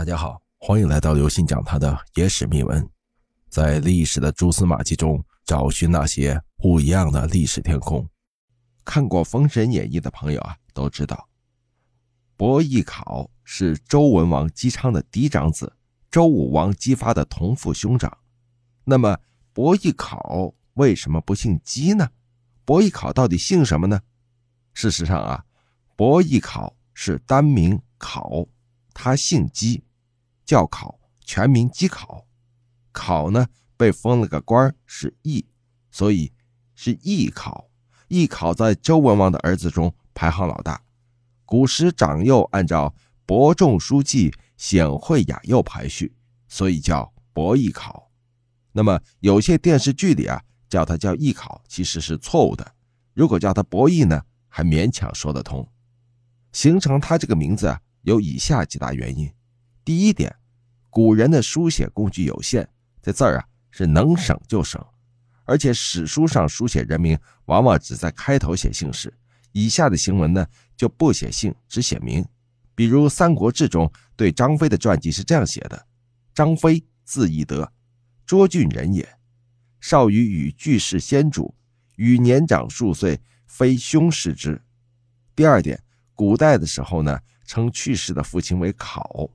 大家好，欢迎来到刘信讲他的野史秘闻，在历史的蛛丝马迹中找寻那些不一样的历史天空。看过《封神演义》的朋友啊，都知道，伯邑考是周文王姬昌的嫡长子，周武王姬发的同父兄长。那么，伯邑考为什么不姓姬呢？伯邑考到底姓什么呢？事实上啊，伯邑考是单名考，他姓姬。叫考全名姬考，考呢被封了个官是义，所以是义考。义考在周文王的儿子中排行老大。古时长幼按照伯仲叔季、显惠雅幼排序，所以叫伯邑考。那么有些电视剧里啊叫他叫义考，其实是错误的。如果叫他伯邑呢，还勉强说得通。形成他这个名字啊，有以下几大原因。第一点。古人的书写工具有限，这字儿啊是能省就省，而且史书上书写人名往往只在开头写姓氏，以下的行文呢就不写姓，只写名。比如《三国志》中对张飞的传记是这样写的：张飞，字翼德，涿郡人也。少于与巨氏先主，与年长数岁，非兄氏之。第二点，古代的时候呢，称去世的父亲为考。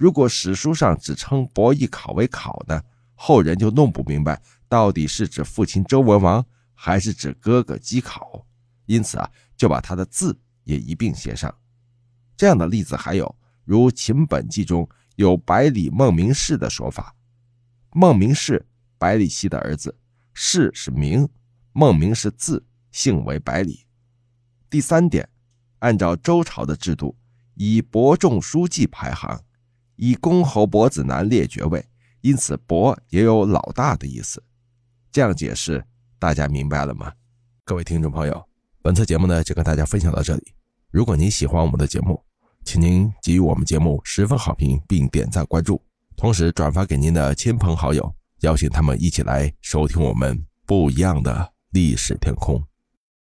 如果史书上只称伯邑考为考呢，后人就弄不明白到底是指父亲周文王，还是指哥哥姬考，因此啊，就把他的字也一并写上。这样的例子还有，如《秦本纪》中有百里孟明氏的说法。孟明氏，百里奚的儿子，氏是名，孟明是字，姓为百里。第三点，按照周朝的制度，以伯仲叔季排行。以公侯伯子男列爵位，因此伯也有老大的意思。这样解释，大家明白了吗？各位听众朋友，本次节目呢就跟大家分享到这里。如果您喜欢我们的节目，请您给予我们节目十分好评，并点赞关注，同时转发给您的亲朋好友，邀请他们一起来收听我们不一样的历史天空。